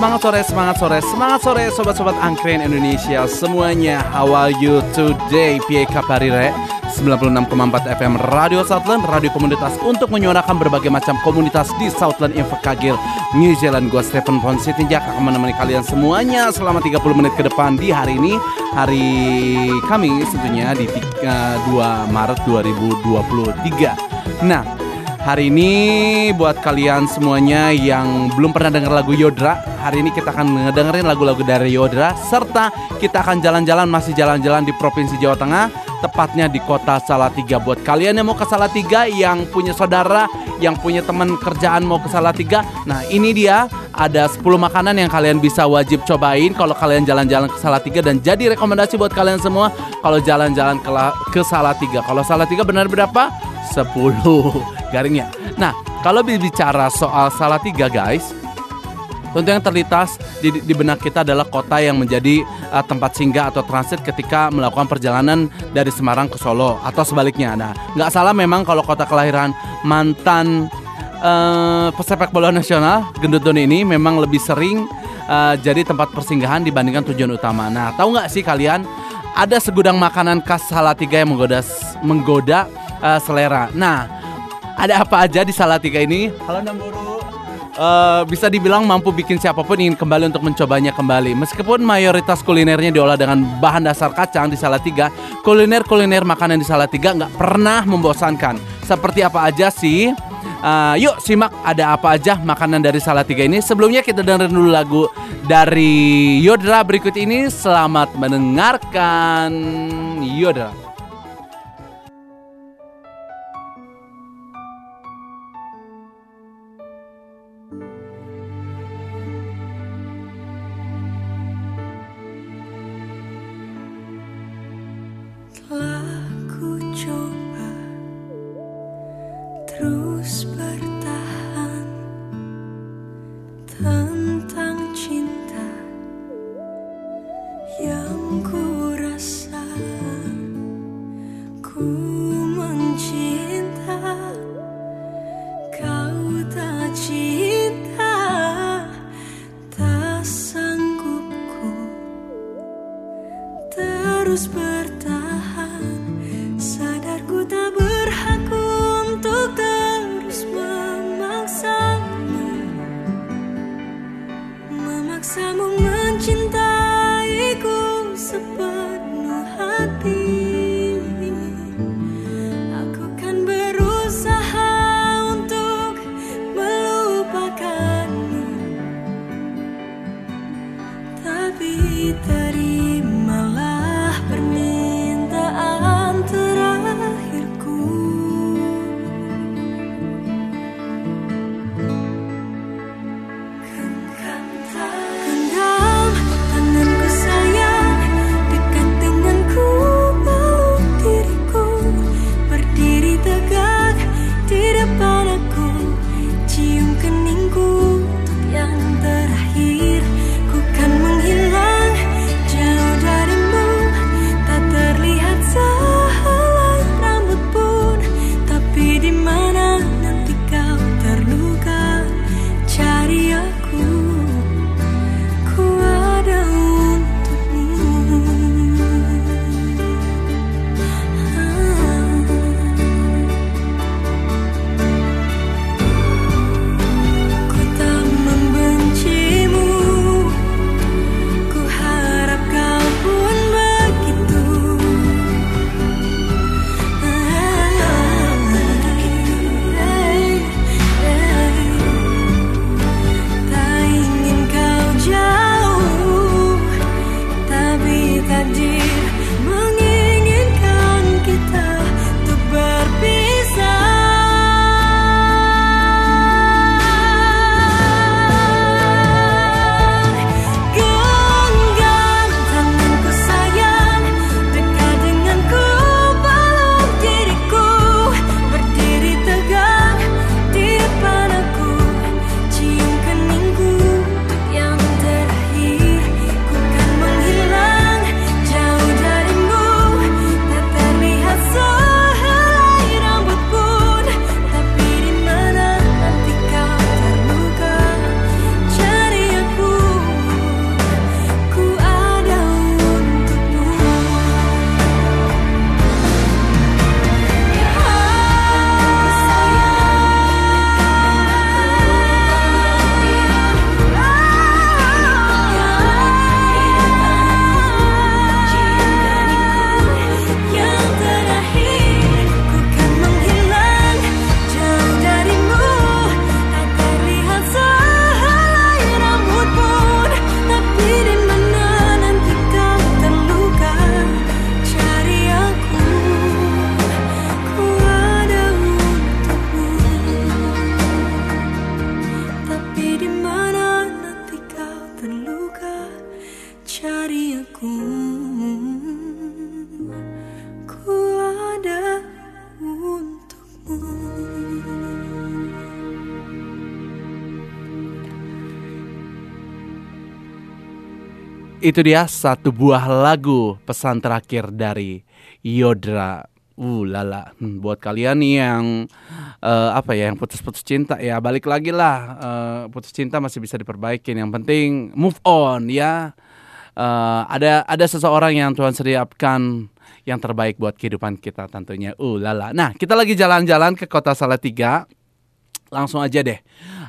Semangat sore, semangat sore, semangat sore sobat-sobat angkren Indonesia semuanya. How are you today? Pie Kaparire 96,4 FM Radio Southland, radio komunitas untuk menyuarakan berbagai macam komunitas di Southland Invercargill, New Zealand. Gue Stephen Ponsitinjak akan menemani kalian semuanya selama 30 menit ke depan di hari ini, hari Kamis tentunya di 2 Maret 2023. Nah, Hari ini buat kalian semuanya yang belum pernah dengar lagu Yodra Hari ini kita akan ngedengerin lagu-lagu dari Yodra Serta kita akan jalan-jalan masih jalan-jalan di Provinsi Jawa Tengah Tepatnya di kota Salatiga Buat kalian yang mau ke Salatiga Yang punya saudara Yang punya teman kerjaan mau ke Salatiga Nah ini dia ada 10 makanan yang kalian bisa wajib cobain kalau kalian jalan-jalan ke Salatiga dan jadi rekomendasi buat kalian semua kalau jalan-jalan ke, ke Salatiga. Kalau Salatiga benar berapa? 10 garingnya. Nah, kalau bicara soal Salatiga guys, tentu yang terlintas di, di benak kita adalah kota yang menjadi uh, tempat singgah atau transit ketika melakukan perjalanan dari Semarang ke Solo atau sebaliknya. Nah, nggak salah memang kalau kota kelahiran mantan uh, pesepak bola nasional Gendut ini memang lebih sering uh, jadi tempat persinggahan dibandingkan tujuan utama. Nah, tahu nggak sih kalian ada segudang makanan khas Salatiga yang menggoda menggoda uh, selera. Nah, ada apa aja di Salatiga ini? Halo Namburu. Uh, bisa dibilang mampu bikin siapa pun ingin kembali untuk mencobanya kembali. Meskipun mayoritas kulinernya diolah dengan bahan dasar kacang di Salatiga, kuliner-kuliner makanan di Salatiga nggak pernah membosankan. Seperti apa aja sih? Uh, yuk simak ada apa aja makanan dari Salatiga ini. Sebelumnya kita dengerin dulu lagu dari Yodra berikut ini. Selamat mendengarkan Yodra. love. Itu dia satu buah lagu pesan terakhir dari Yodra Uh lala, hmm, buat kalian yang uh, apa ya, yang putus-putus cinta ya balik lagi lah, uh, putus cinta masih bisa diperbaikin. Yang penting move on ya. Uh, ada ada seseorang yang Tuhan sediakan yang terbaik buat kehidupan kita tentunya. Uh lala. Nah kita lagi jalan-jalan ke kota Salatiga langsung aja deh.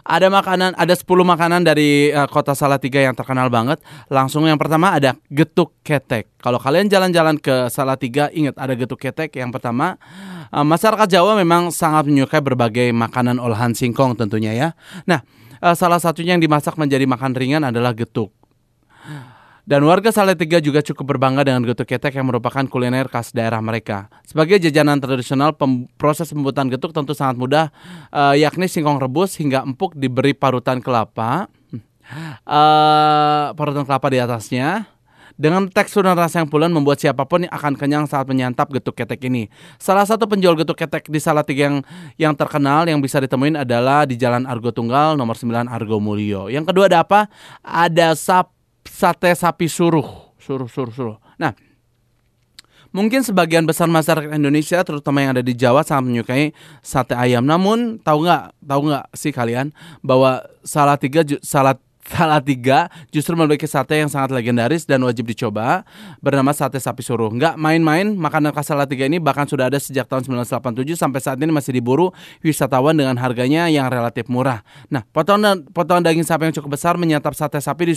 Ada makanan, ada 10 makanan dari uh, kota Salatiga yang terkenal banget. Langsung yang pertama ada getuk ketek. Kalau kalian jalan-jalan ke Salatiga, ingat ada getuk ketek. Yang pertama, uh, masyarakat Jawa memang sangat menyukai berbagai makanan olahan singkong tentunya ya. Nah, uh, salah satunya yang dimasak menjadi makan ringan adalah getuk. Dan warga Salatiga juga cukup berbangga dengan getuk ketek yang merupakan kuliner khas daerah mereka. Sebagai jajanan tradisional, pem proses pembuatan getuk tentu sangat mudah, uh, yakni singkong rebus hingga empuk diberi parutan kelapa, uh, parutan kelapa di atasnya. Dengan tekstur dan rasa yang pulen membuat siapa pun yang akan kenyang saat menyantap getuk ketek ini. Salah satu penjual getuk ketek di Salatiga yang yang terkenal yang bisa ditemuin adalah di Jalan Argo Tunggal nomor 9 Argo Mulyo. Yang kedua ada apa? Ada sap sate sapi suruh, suruh, suruh, suruh. Nah, mungkin sebagian besar masyarakat Indonesia, terutama yang ada di Jawa, sangat menyukai sate ayam. Namun, tahu nggak, tahu nggak sih kalian bahwa salah tiga salat Salatiga justru memiliki sate yang sangat legendaris dan wajib dicoba bernama sate sapi suruh. Nggak main-main, makanan khas Salatiga ini bahkan sudah ada sejak tahun 1987 sampai saat ini masih diburu wisatawan dengan harganya yang relatif murah. Nah, potongan potongan daging sapi yang cukup besar menyantap sate sapi di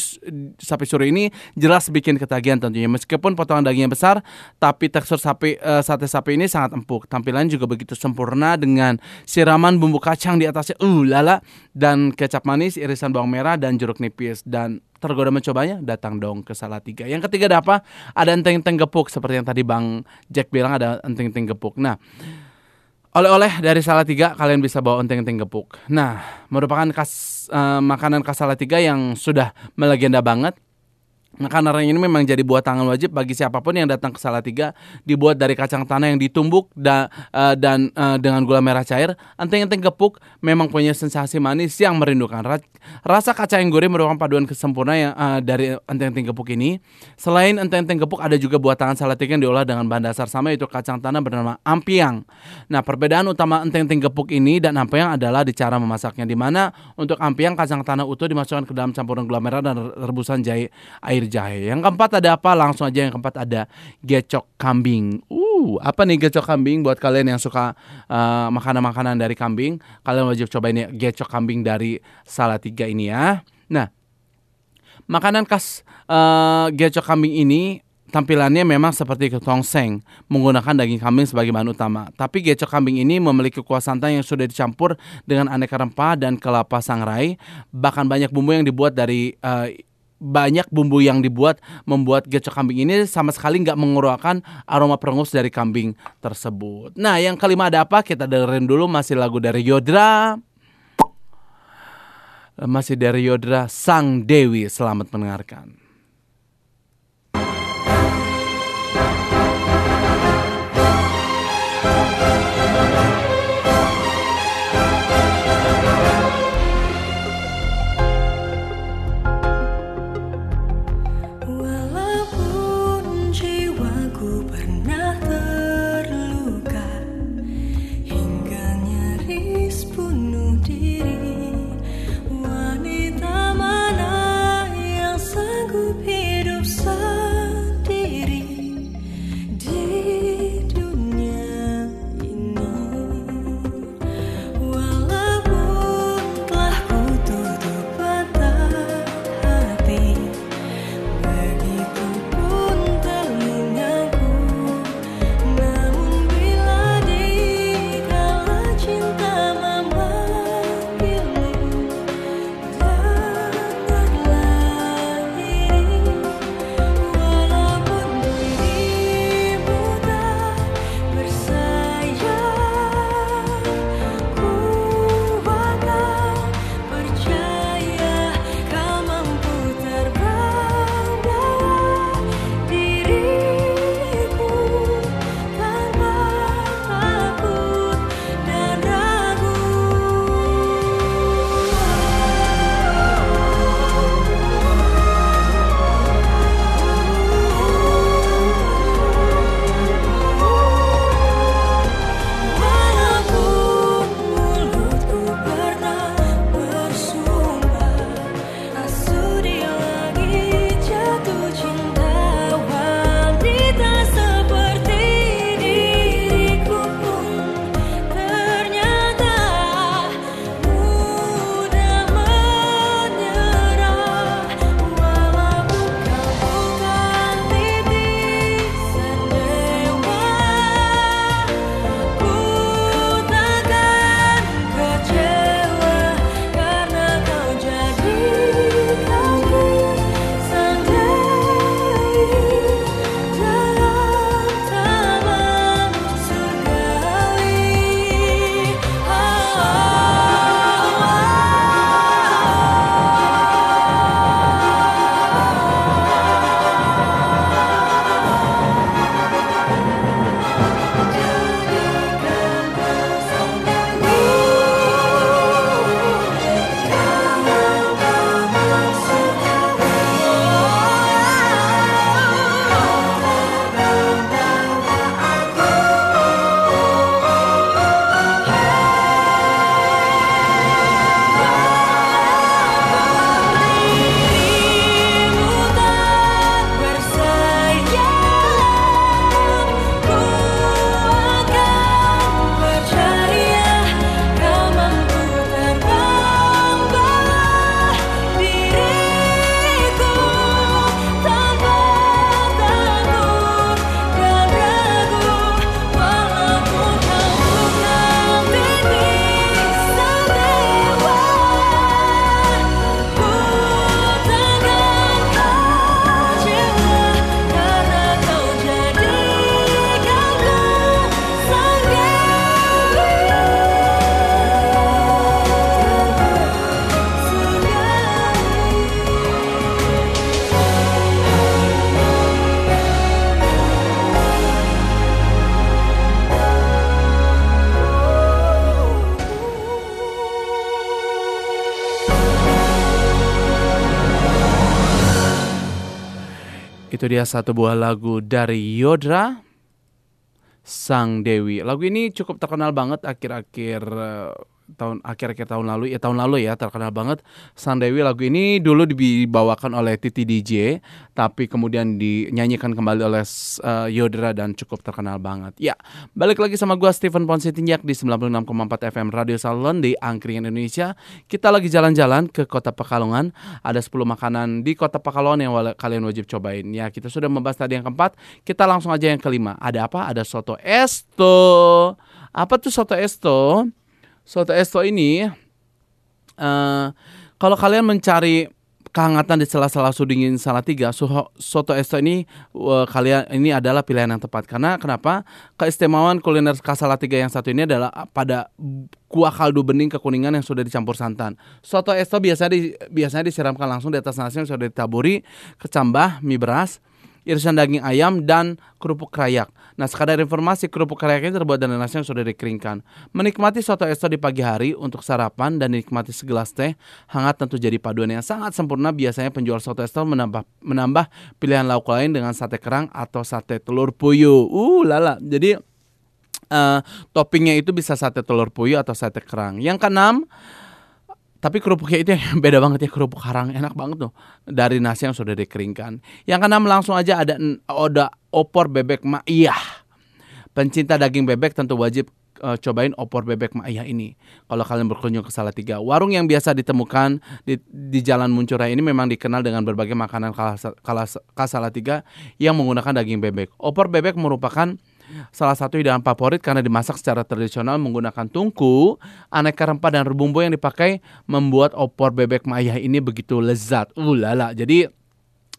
sapi suruh ini jelas bikin ketagihan tentunya. Meskipun potongan dagingnya besar, tapi tekstur sapi uh, sate sapi ini sangat empuk. Tampilan juga begitu sempurna dengan siraman bumbu kacang di atasnya. Uh, lala dan kecap manis, irisan bawang merah dan jeruk nipis dan tergoda mencobanya datang dong ke Salatiga. Yang ketiga ada apa? Ada enteng-enteng gepuk seperti yang tadi Bang Jack bilang ada enteng-enteng gepuk. Nah, oleh-oleh dari Salatiga kalian bisa bawa enteng-enteng gepuk. Nah, merupakan khas uh, makanan khas Salatiga yang sudah melegenda banget Makanan ini memang jadi buat tangan wajib bagi siapa pun yang datang ke Salatiga. Dibuat dari kacang tanah yang ditumbuk da, uh, dan uh, dengan gula merah cair. Enteng-enteng gepuk memang punya sensasi manis yang merindukan. Rasa kacang yang gurih merupakan paduan kesempurna yang uh, dari enteng-enteng gepuk ini. Selain enteng-enteng gepuk ada juga buat tangan Salatiga yang diolah dengan bahan dasar sama yaitu kacang tanah bernama ampiang. Nah perbedaan utama enteng-enteng gepuk ini dan ampiang adalah di cara memasaknya. Di mana untuk ampiang kacang tanah utuh dimasukkan ke dalam campuran gula merah dan rebusan jahe air jahe. Yang keempat ada apa? Langsung aja yang keempat ada gecok kambing. Uh, apa nih gecok kambing buat kalian yang suka uh, makanan-makanan dari kambing? Kalian wajib coba ini gecok kambing dari Salatiga ini ya. Nah, makanan khas uh, gecok kambing ini tampilannya memang seperti seng menggunakan daging kambing sebagai bahan utama. Tapi gecok kambing ini memiliki kuah santan yang sudah dicampur dengan aneka rempah dan kelapa sangrai. Bahkan banyak bumbu yang dibuat dari uh, banyak bumbu yang dibuat membuat gecok kambing ini sama sekali nggak mengeluarkan aroma perengus dari kambing tersebut. Nah, yang kelima ada apa? Kita dengerin dulu masih lagu dari Yodra. Masih dari Yodra Sang Dewi. Selamat mendengarkan. Dia satu buah lagu dari Yodra Sang Dewi. Lagu ini cukup terkenal banget akhir-akhir eh, tahun akhir-akhir tahun lalu ya tahun lalu ya terkenal banget. Sang Dewi lagu ini dulu dibawakan oleh Titi DJ tapi kemudian dinyanyikan kembali oleh uh, Yodra dan cukup terkenal banget. Ya balik lagi sama gua Stephen Ponsitinjak di 96,4 FM Radio Salon di Angkringan Indonesia. Kita lagi jalan-jalan ke kota Pekalongan. Ada 10 makanan di kota Pekalongan yang kalian wajib cobain. Ya kita sudah membahas tadi yang keempat. Kita langsung aja yang kelima. Ada apa? Ada soto esto. Apa tuh soto esto soto esto ini uh, kalau kalian mencari kehangatan di sela-sela sudingin tiga soto esto ini uh, kalian ini adalah pilihan yang tepat karena kenapa keistimewaan kuliner tiga yang satu ini adalah pada kuah kaldu bening kekuningan yang sudah dicampur santan. Soto esto biasanya di, biasanya disiramkan langsung di atas nasi yang sudah ditaburi kecambah mie beras irisan daging ayam, dan kerupuk krayak. Nah, sekadar informasi, kerupuk ini terbuat dari nasi yang sudah dikeringkan. Menikmati soto esto di pagi hari untuk sarapan dan dinikmati segelas teh hangat tentu jadi paduan yang sangat sempurna. Biasanya penjual soto esto menambah menambah pilihan lauk lain dengan sate kerang atau sate telur puyuh. Uh, lala. Jadi uh, toppingnya itu bisa sate telur puyuh atau sate kerang. Yang keenam, tapi kerupuknya itu yang beda banget ya kerupuk harang enak banget tuh dari nasi yang sudah dikeringkan. Yang keenam langsung aja ada oda opor bebek ma'iyah. Pencinta daging bebek tentu wajib uh, cobain opor bebek ma'iyah ini. Kalau kalian berkunjung ke Salatiga, warung yang biasa ditemukan di, di Jalan Muncurai ini memang dikenal dengan berbagai makanan khas Salatiga yang menggunakan daging bebek. Opor bebek merupakan salah satu hidangan favorit karena dimasak secara tradisional menggunakan tungku, aneka rempah dan bumbu yang dipakai membuat opor bebek maya ini begitu lezat. Uh lala. Jadi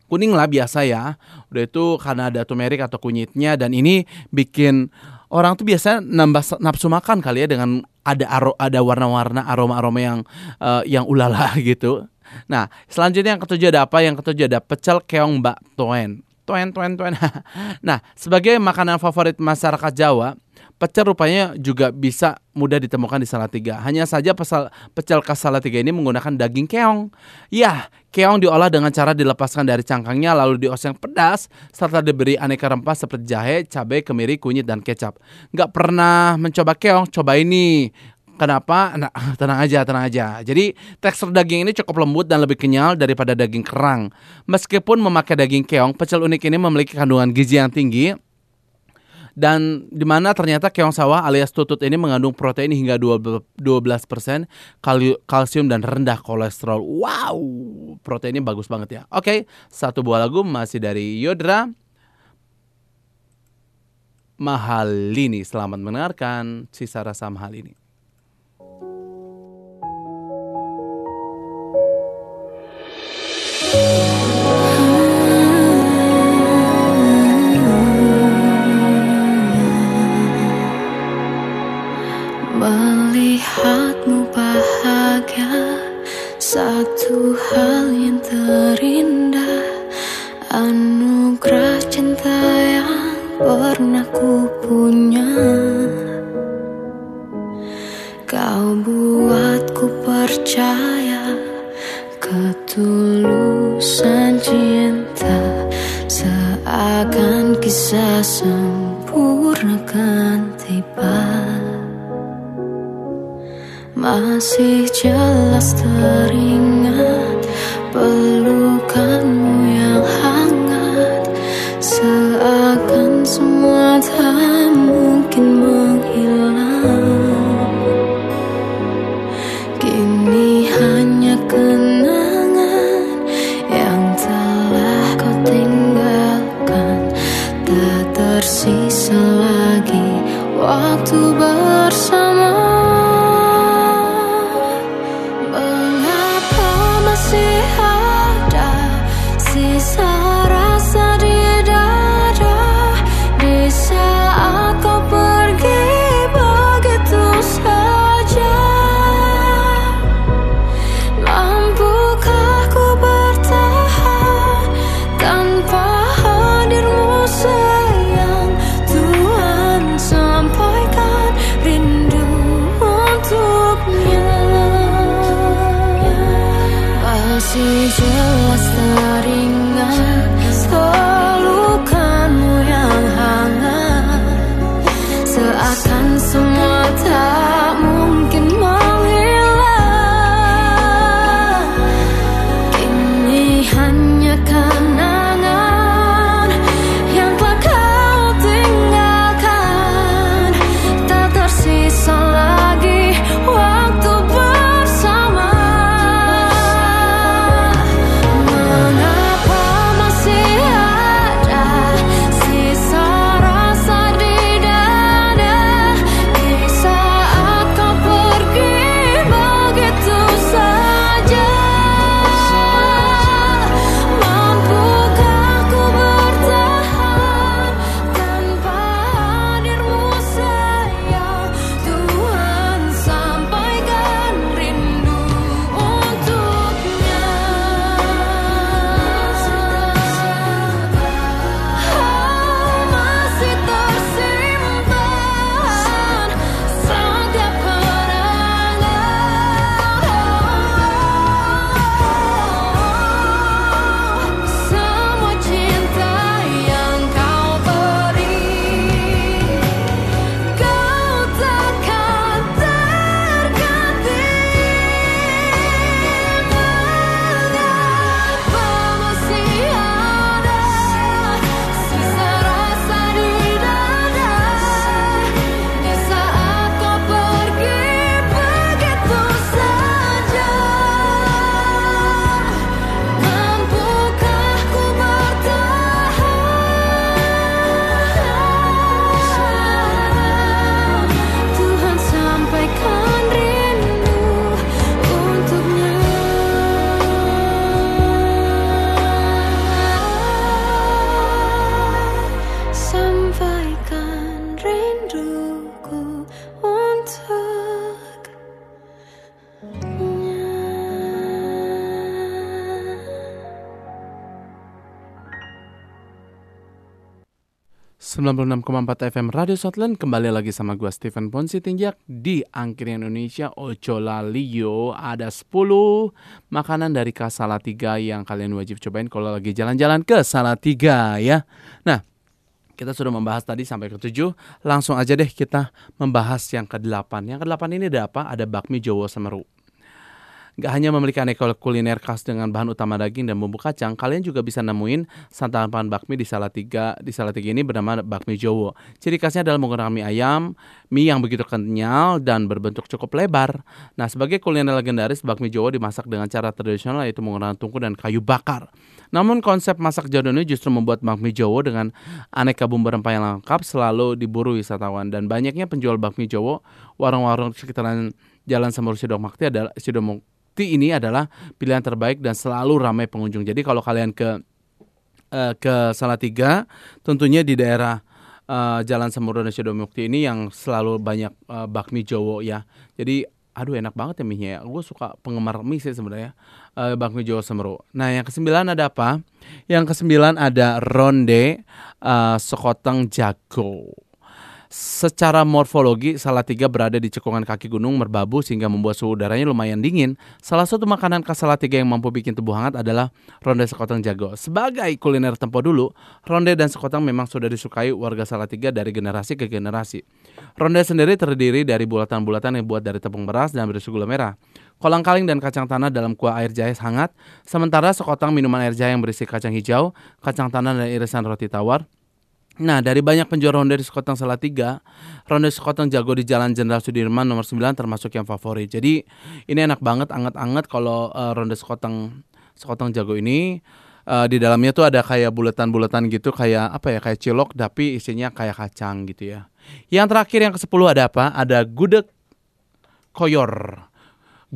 kuning lah biasa ya. Udah itu karena ada turmeric atau kunyitnya dan ini bikin orang tuh biasa nambah nafsu makan kali ya dengan ada aro, ada warna-warna aroma-aroma yang uh, yang ulala gitu. Nah, selanjutnya yang ketujuh ada apa? Yang ketujuh ada pecel keong Mbak Toen. Tuen, tuen, tuen. nah, sebagai makanan favorit masyarakat Jawa, pecel rupanya juga bisa mudah ditemukan di Salatiga. Hanya saja pesal, pecel khas Salatiga ini menggunakan daging keong. Ya, keong diolah dengan cara dilepaskan dari cangkangnya lalu dioseng pedas serta diberi aneka rempah seperti jahe, cabai, kemiri, kunyit, dan kecap. Nggak pernah mencoba keong? Coba ini. Kenapa? Nah, tenang aja, tenang aja. Jadi tekstur daging ini cukup lembut dan lebih kenyal daripada daging kerang. Meskipun memakai daging keong, pecel unik ini memiliki kandungan gizi yang tinggi dan di mana ternyata keong sawah alias tutut ini mengandung protein hingga 12% kalsium dan rendah kolesterol. Wow, proteinnya bagus banget ya. Oke, satu buah lagu masih dari Yodra. Mahal ini selamat mendengarkan sisa rasa mahal ini. Melihatmu bahagia Satu hal yang terindah. Anugerah cinta yang pernah ku punya. Kau buatku percaya Ketulusan cinta Seakan kisah sempurna kan tiba masih jelas teringat pelukanmu 96,4 FM Radio Southland Kembali lagi sama gue Stephen Ponsi Tinjak Di Angkringan Indonesia Ocolalio Ada 10 makanan dari Salatiga Yang kalian wajib cobain kalau lagi jalan-jalan ke Salatiga ya. Nah kita sudah membahas tadi sampai ke 7 Langsung aja deh kita membahas yang ke-8 Yang ke-8 ini ada apa? Ada bakmi Jawa Semeru Gak hanya memiliki aneka kuliner khas dengan bahan utama daging dan bumbu kacang, kalian juga bisa nemuin santapan bakmi di Salatiga. Di Salatiga ini bernama bakmi Jowo. Ciri khasnya adalah menggunakan mie ayam, mie yang begitu kenyal dan berbentuk cukup lebar. Nah, sebagai kuliner legendaris, bakmi Jowo dimasak dengan cara tradisional yaitu menggunakan tungku dan kayu bakar. Namun konsep masak Jawa ini justru membuat bakmi Jowo dengan aneka bumbu rempah yang lengkap selalu diburu wisatawan dan banyaknya penjual bakmi Jowo warung-warung sekitaran Jalan Semur Sidomukti adalah Sidomukti Bukti ini adalah pilihan terbaik dan selalu ramai pengunjung. Jadi kalau kalian ke uh, ke Salatiga, tentunya di daerah uh, Jalan dan Mukti ini yang selalu banyak uh, bakmi Jowo ya. Jadi aduh enak banget ya mie ya. Gue suka penggemar mie sih sebenarnya. Uh, bakmi Jawa Semeru. Nah, yang kesembilan ada apa? Yang kesembilan ada ronde uh, sekoteng jago. Secara morfologi, Salatiga berada di cekungan kaki gunung merbabu sehingga membuat suhu udaranya lumayan dingin. Salah satu makanan khas Salatiga yang mampu bikin tubuh hangat adalah ronde sekoteng jago. Sebagai kuliner tempo dulu, ronde dan sekoteng memang sudah disukai warga Salatiga dari generasi ke generasi. Ronde sendiri terdiri dari bulatan-bulatan yang buat dari tepung beras dan berisi gula merah. Kolang kaling dan kacang tanah dalam kuah air jahe hangat, sementara sekoteng minuman air jahe yang berisi kacang hijau, kacang tanah dan irisan roti tawar, Nah, dari banyak penjual ronde di Sekoteng Salatiga, ronde Sekoteng Jago di Jalan Jenderal Sudirman nomor 9 termasuk yang favorit. Jadi, ini enak banget, anget-anget kalau uh, ronde Sekoteng Sekoteng Jago ini uh, di dalamnya tuh ada kayak buletan-buletan gitu kayak apa ya, kayak cilok tapi isinya kayak kacang gitu ya. Yang terakhir yang ke-10 ada apa? Ada gudeg koyor.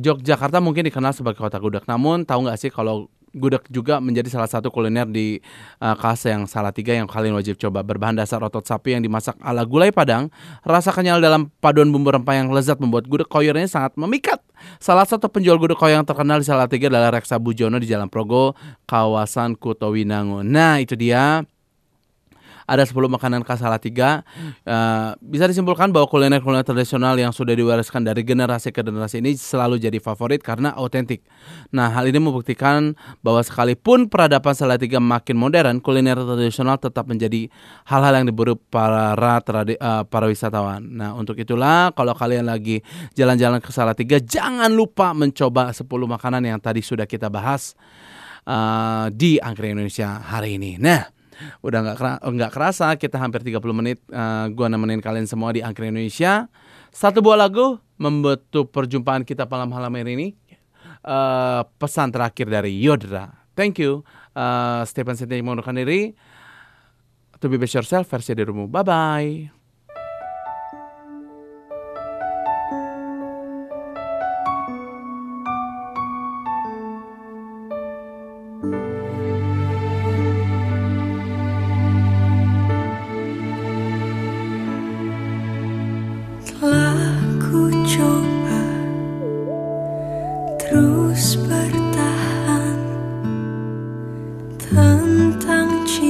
Yogyakarta mungkin dikenal sebagai kota gudeg. Namun tahu nggak sih kalau gudeg juga menjadi salah satu kuliner di uh, Kase yang salah tiga yang kalian wajib coba. Berbahan dasar otot sapi yang dimasak ala gulai padang, rasa kenyal dalam paduan bumbu rempah yang lezat membuat gudeg koyornya sangat memikat. Salah satu penjual gudeg koyor yang terkenal di salah tiga adalah Reksa Bujono di Jalan Progo, kawasan Kutowinangun. Nah itu dia ada 10 makanan khas Salatiga. Uh, bisa disimpulkan bahwa kuliner-kuliner tradisional yang sudah diwariskan dari generasi ke generasi ini selalu jadi favorit karena autentik. Nah, hal ini membuktikan bahwa sekalipun peradaban Salatiga makin modern, kuliner tradisional tetap menjadi hal-hal yang diburu para tradi, uh, para wisatawan. Nah, untuk itulah kalau kalian lagi jalan-jalan ke Salatiga, jangan lupa mencoba 10 makanan yang tadi sudah kita bahas uh, di Angkringan Indonesia hari ini. Nah, udah nggak nggak kerasa kita hampir 30 menit uh, gua nemenin kalian semua di Angkringan Indonesia. Satu buah lagu membentuk perjumpaan kita malam-malam hari ini. Uh, pesan terakhir dari Yodra. Thank you. Uh, Stephen Sinti mengundurkan diri. To be best yourself versi rumah. Bye bye. 很荡气。